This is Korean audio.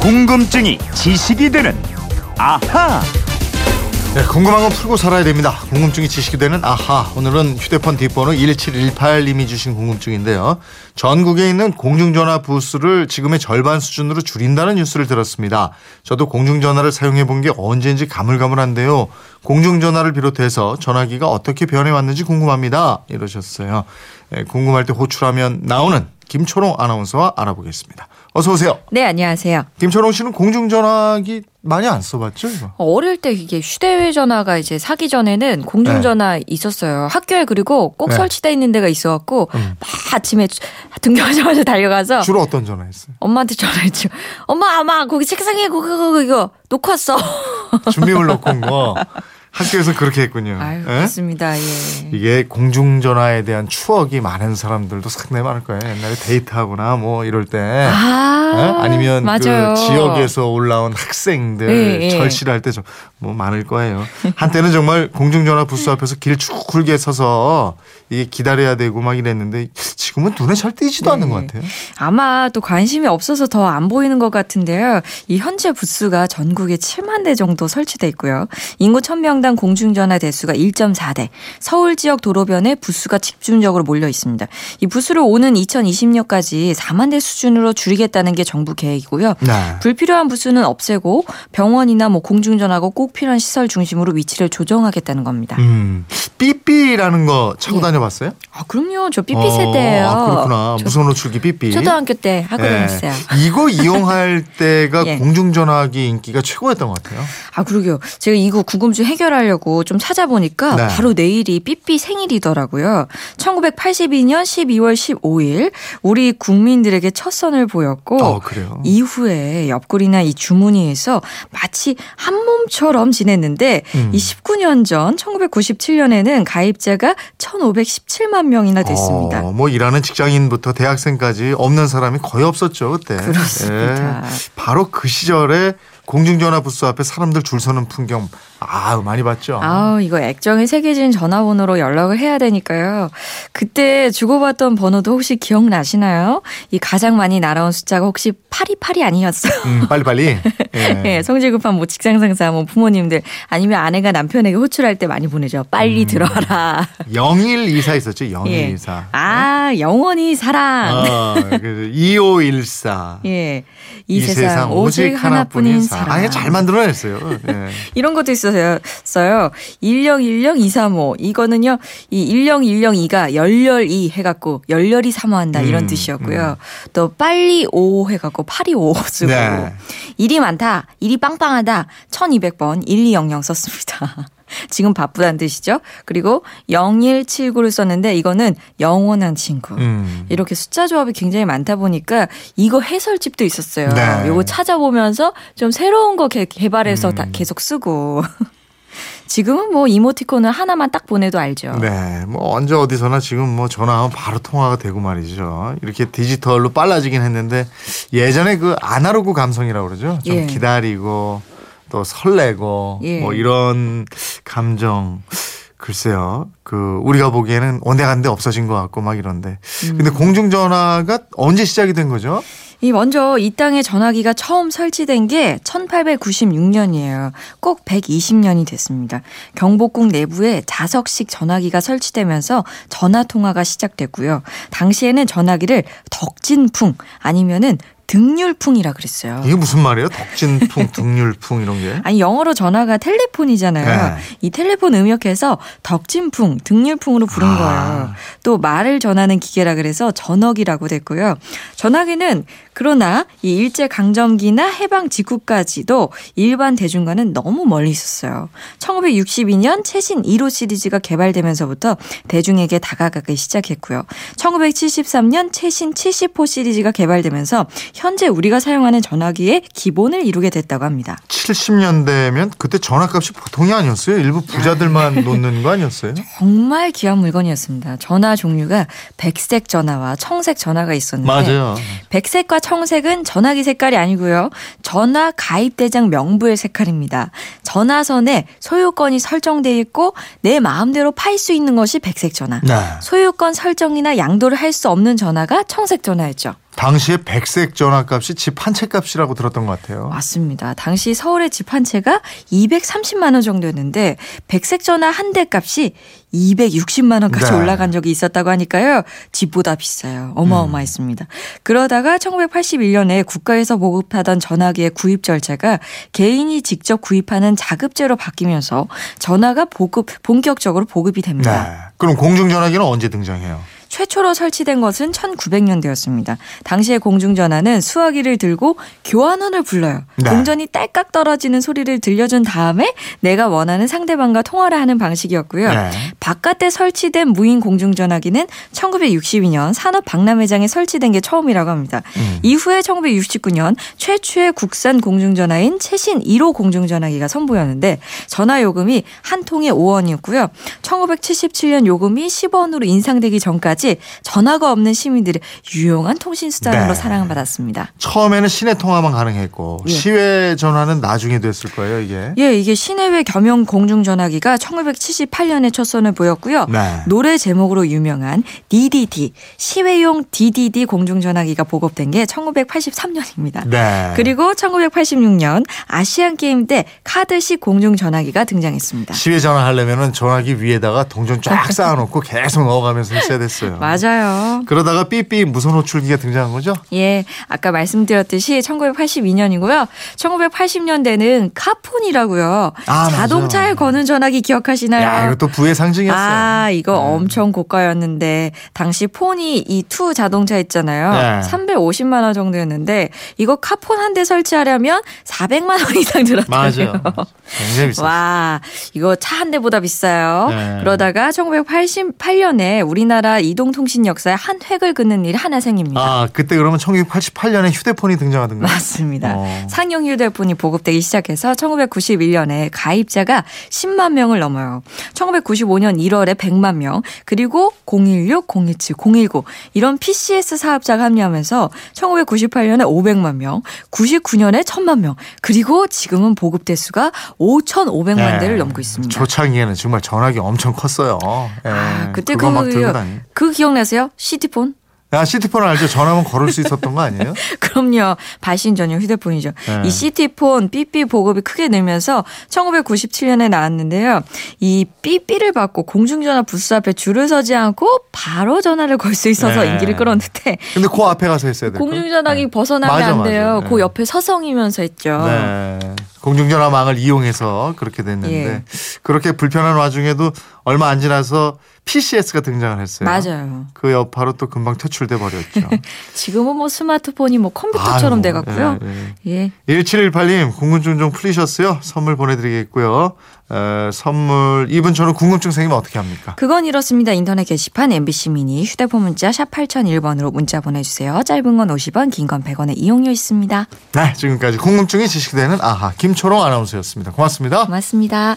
궁금증이 지식이 되는 아하. 네, 궁금한 건 풀고 살아야 됩니다. 궁금증이 지식이 되는 아하. 오늘은 휴대폰 뒷번호 1718님이 주신 궁금증인데요. 전국에 있는 공중전화 부스를 지금의 절반 수준으로 줄인다는 뉴스를 들었습니다. 저도 공중전화를 사용해 본 게 언제인지 가물가물한데요. 공중전화를 비롯해서 전화기가 어떻게 변해왔는지 궁금합니다. 이러셨어요. 네, 궁금할 때 호출하면 나오는 김초롱 아나운서와 알아보겠습니다. 어서 오세요. 네, 안녕하세요. 김초롱 씨는 공중전화기 많이 안 써봤죠? 이거? 어릴 때 이게 휴대전화가 이제 사기 전에는 공중전화 있었어요. 학교에 그리고 꼭 네. 설치돼 있는 데가 있어갖고 음. 막 아침에 등교하자마자 달려가서 주로 어떤 전화했어요? 엄마한테 전화했죠. 엄마, 엄마, 거기 책상에 그거, 그거, 이거 놓고 왔어. 준비물 넣고 온 거. 학교에서 그렇게 했군요. 아유, 예? 그렇습니다. 예. 이게 공중전화에 대한 추억이 많은 사람들도 상당히 많을 거예요. 옛날에 데이트하거나 뭐 이럴 때. 아, 예? 아니면 맞아요. 그 지역에서 올라온 학생들 예, 예. 절실할 때 좀 뭐 많을 거예요. 한때는 정말 공중전화 부스 앞에서 길쭉게 서서 이게 기다려야 되고 막 이랬는데 지금은 눈에 잘 띄지도 않는 것 같아요. 아마 또 관심이 없어서 더 안 보이는 것 같은데요. 이 현재 부스가 전국에 7만 대 정도 설치돼 있고요. 인구 1000명당 공중전화 대수가 1.4대. 서울 지역 도로변에 부스가 집중적으로 몰려 있습니다. 이 부스를 오는 2020년까지 4만 대 수준으로 줄이겠다는 게 정부 계획이고요. 네. 불필요한 부스는 없애고 병원이나 뭐 공중전화가 꼭 필요한 시설 중심으로 위치를 조정하겠다는 겁니다. 음, 삐삐라는 거 차고 예. 다녀봤어요? 아, 그럼요. 저 삐삐 어, 세대예요. 아, 그렇구나. 저 무선 호출기 삐삐. 초등학교 때 하고 예. 다녔어요. 이거 이용할 때가 예. 공중전화기 인기가 최고였던 것 같아요. 아, 그러게요. 제가 이거 궁금증 해결 하려고 좀 찾아보니까 네. 바로 내일이 삐삐 생일이더라고요. 1982년 12월 15일 우리 국민들에게 첫 선을 보였고 어, 그래요. 이후에 옆구리나 이 주머니에서 마치 한 몸처럼 지냈는데 음. 이 19년 전 1997년에는 가입자가 1,517만 명이나 됐습니다. 어, 뭐 일하는 직장인부터 대학생까지 없는 사람이 거의 없었죠 그때. 그렇습니다. 예. 바로 그 시절에 공중전화 부스 앞에 사람들 줄 서는 풍경 아 많이 봤죠. 아우, 이거 액정에 새겨진 전화번호로 연락을 해야 되니까요. 그때 주고받던 번호도 혹시 기억나시나요? 이 가장 많이 날아온 숫자가 혹시 828이 아니었어요. 음, 빨리 빨리. 예. 예, 성질 급한 뭐 직장 상사, 뭐 부모님들 아니면 아내가 남편에게 호출할 때 많이 보내죠. 빨리 음. 들어와라. 0124 있었죠. 예. 0124. 아, 영원히 사랑. 어, 그 2514. 예. 이, 세상, 오직 하나뿐인 사랑. 아예 잘 만들어냈어요. 예. 이런 것도 있었어요. 1010235. 이거는요, 이 10102가 열렬히 해갖고 열렬히 사모한다 이런 음, 뜻이었고요. 또 빨리 오 해갖고 825 쓰고. 네. 일이 많다, 일이 빵빵하다, 1200번 1200 썼습니다. 지금 바쁘다는 뜻이죠. 그리고 0179를 썼는데 이거는 영원한 친구. 음. 이렇게 숫자 조합이 굉장히 많다 보니까 이거 해설집도 있었어요. 네. 요거 찾아보면서 좀 새로운 거 개, 개발해서 음. 다 계속 쓰고. 지금은 뭐 이모티콘을 하나만 딱 보내도 알죠. 네, 뭐 언제 어디서나 지금 뭐 전화하면 바로 통화가 되고 말이죠. 이렇게 디지털로 빨라지긴 했는데 예전에 그 아날로그 감성이라고 그러죠. 좀 예. 기다리고 또 설레고 예. 뭐 이런 감정. 글쎄요, 그 우리가 보기에는 온데간데 없어진 것 같고 막 이런데. 음. 근데 공중전화가 언제 시작이 된 거죠? 이 먼저 이 땅에 전화기가 처음 설치된 게 1896년이에요. 꼭 120년이 됐습니다. 경복궁 내부에 자석식 전화기가 설치되면서 전화 통화가 시작됐고요. 당시에는 전화기를 덕진풍 아니면은 등률풍이라 그랬어요. 이게 무슨 말이에요? 덕진풍, 등률풍 이런 게? 아니 영어로 전화가 텔레폰이잖아요. 네. 이 텔레폰 음역해서 덕진풍, 등률풍으로 부른 아. 거예요. 또 말을 전하는 기계라 그래서 전화기라고 됐고요. 전화기는 그러나 이 일제 강점기나 해방 직후까지도 일반 대중과는 너무 멀리 있었어요. 1962년 최신 1호 시리즈가 개발되면서부터 대중에게 다가가기 시작했고요. 1973년 최신 70호 시리즈가 개발되면서 현재 우리가 사용하는 전화기의 기본을 이루게 됐다고 합니다. 70년대면 그때 전화값이 보통이 아니었어요. 일부 부자들만 놓는 거 아니었어요? 정말 귀한 물건이었습니다. 전화 종류가 백색 전화와 청색 전화가 있었는데 맞아요. 백색과 청색은 전화기 색깔이 아니고요. 전화 가입 대장 명부의 색깔입니다. 전화선에 소유권이 설정돼 있고 내 마음대로 팔 수 있는 것이 백색 전화. 네. 소유권 설정이나 양도를 할 수 없는 전화가 청색 전화였죠. 당시에 백색 전화값이 집 한 채 값이라고 들었던 것 같아요. 맞습니다. 당시 서울의 집 한 채가 230만 원 정도였는데 백색 전화 한 대 값이 260만 원까지 네. 올라간 적이 있었다고 하니까요. 집보다 비싸요. 어마어마했습니다. 그러다가 1981년에 국가에서 보급하던 전화기의 구입 절차가 개인이 직접 구입하는 자급제로 바뀌면서 전화가 보급 본격적으로 보급이 됩니다. 네. 그럼 공중 전화기는 언제 등장해요? 최초로 설치된 것은 1900년대였습니다. 당시의 공중전화는 수화기를 들고 교환원을 불러요. 네. 동전이 딸깍 떨어지는 소리를 들려준 다음에 내가 원하는 상대방과 통화를 하는 방식이었고요. 네. 바깥에 설치된 무인 공중전화기는 1962년 산업 박람회장에 설치된 게 처음이라고 합니다. 음. 이후에 1969년 최초의 국산 공중전화인 최신 1호 공중전화기가 선보였는데 전화 요금이 한 통에 5원이었고요. 1977년 요금이 10원으로 인상되기 전까지 전화가 없는 시민들의 유용한 통신 수단으로 네. 사랑받았습니다. 처음에는 시내 통화만 가능했고 예. 시외 전화는 나중에 됐을 거예요, 이게. 예, 이게 시내외 겸용 공중 전화기가 1978년에 첫 선을 보였고요. 네. 노래 제목으로 유명한 DDD 시외용 DDD 공중 전화기가 보급된 게 1983년입니다. 네. 그리고 1986년 아시안 게임 때 카드식 공중 전화기가 등장했습니다. 시외 전화 하려면은 전화기 위에다가 동전 쫙 쌓아놓고 계속 넣어가면서 했어야 됐어요. 맞아요. 그러다가 삐삐 무선 호출기가 등장한 거죠? 예, 아까 말씀드렸듯이 1982년이고요. 1980년대는 카폰이라고요. 아, 자동차에 맞아. 거는 전화기 기억하시나요? 야, 이것도 부의 상징이었어요. 아, 이거 네. 엄청 고가였는데 당시 포니 이 two 자동차 있잖아요. 네. 350만 원 정도였는데 이거 카폰 한 대 설치하려면 400만 원 이상 들었대요. 맞아. 굉장히 비쌌어. 와, 이거 차 한 대보다 비싸요. 네. 그러다가 1988년에 우리나라 이동 통신 역사에 한 획을 긋는 일이 하나 생깁니다. 아, 그때 그러면 1988년에 휴대폰이 등장하던가요? 맞습니다. 어. 상용 휴대폰이 보급되기 시작해서 1991년에 가입자가 10만 명을 넘어요. 1995년 1월에 100만 명, 그리고 016, 027, 019 이런 PCS 사업자가 합류하면서 1998년에 500만 명, 99년에 1000만 명, 그리고 지금은 보급 대수가 5,500만 네. 대를 넘고 있습니다. 초창기에는 정말 전화기 엄청 컸어요. 예. 아, 그때 그거 막 그, 들고 다니. 그 기억나세요? 시티폰? 야, 시티폰 알죠? 전화만 걸을 수 있었던 거 아니에요? 그럼요. 발신 전용 휴대폰이죠. 네. 이 시티폰 삐삐 보급이 크게 늘면서 1997년에 나왔는데요. 이 삐삐를 받고 공중전화 부스 앞에 줄을 서지 않고 바로 전화를 걸 수 있어서 네. 인기를 끌었는데 근데 그 앞에 가서 했어야 될 공중전화기 벗어나면 맞아, 안 돼요. 맞아. 그 네. 옆에 서성이면서 했죠. 네. 공중전화망을 이용해서 그렇게 됐는데 예. 그렇게 불편한 와중에도 얼마 안 지나서 PCS가 등장을 했어요. 맞아요. 그 여파로 또 금방 퇴출돼 버렸죠. 지금은 뭐 스마트폰이 뭐 컴퓨터처럼 아유, 돼갖고요. 예, 예. 1718님 궁금증 좀 풀리셨어요? 선물 보내드리겠고요. 에, 선물 이분 저는 궁금증 생기면 어떻게 합니까? 그건 이렇습니다. 인터넷 게시판 MBC 미니 휴대폰 문자 샵 8001번으로 문자 보내주세요. 짧은 건 50원, 긴 건 100원의 이용료 있습니다. 네, 지금까지 궁금증이 지식되는 아하 김초롱 아나운서였습니다. 고맙습니다. 고맙습니다.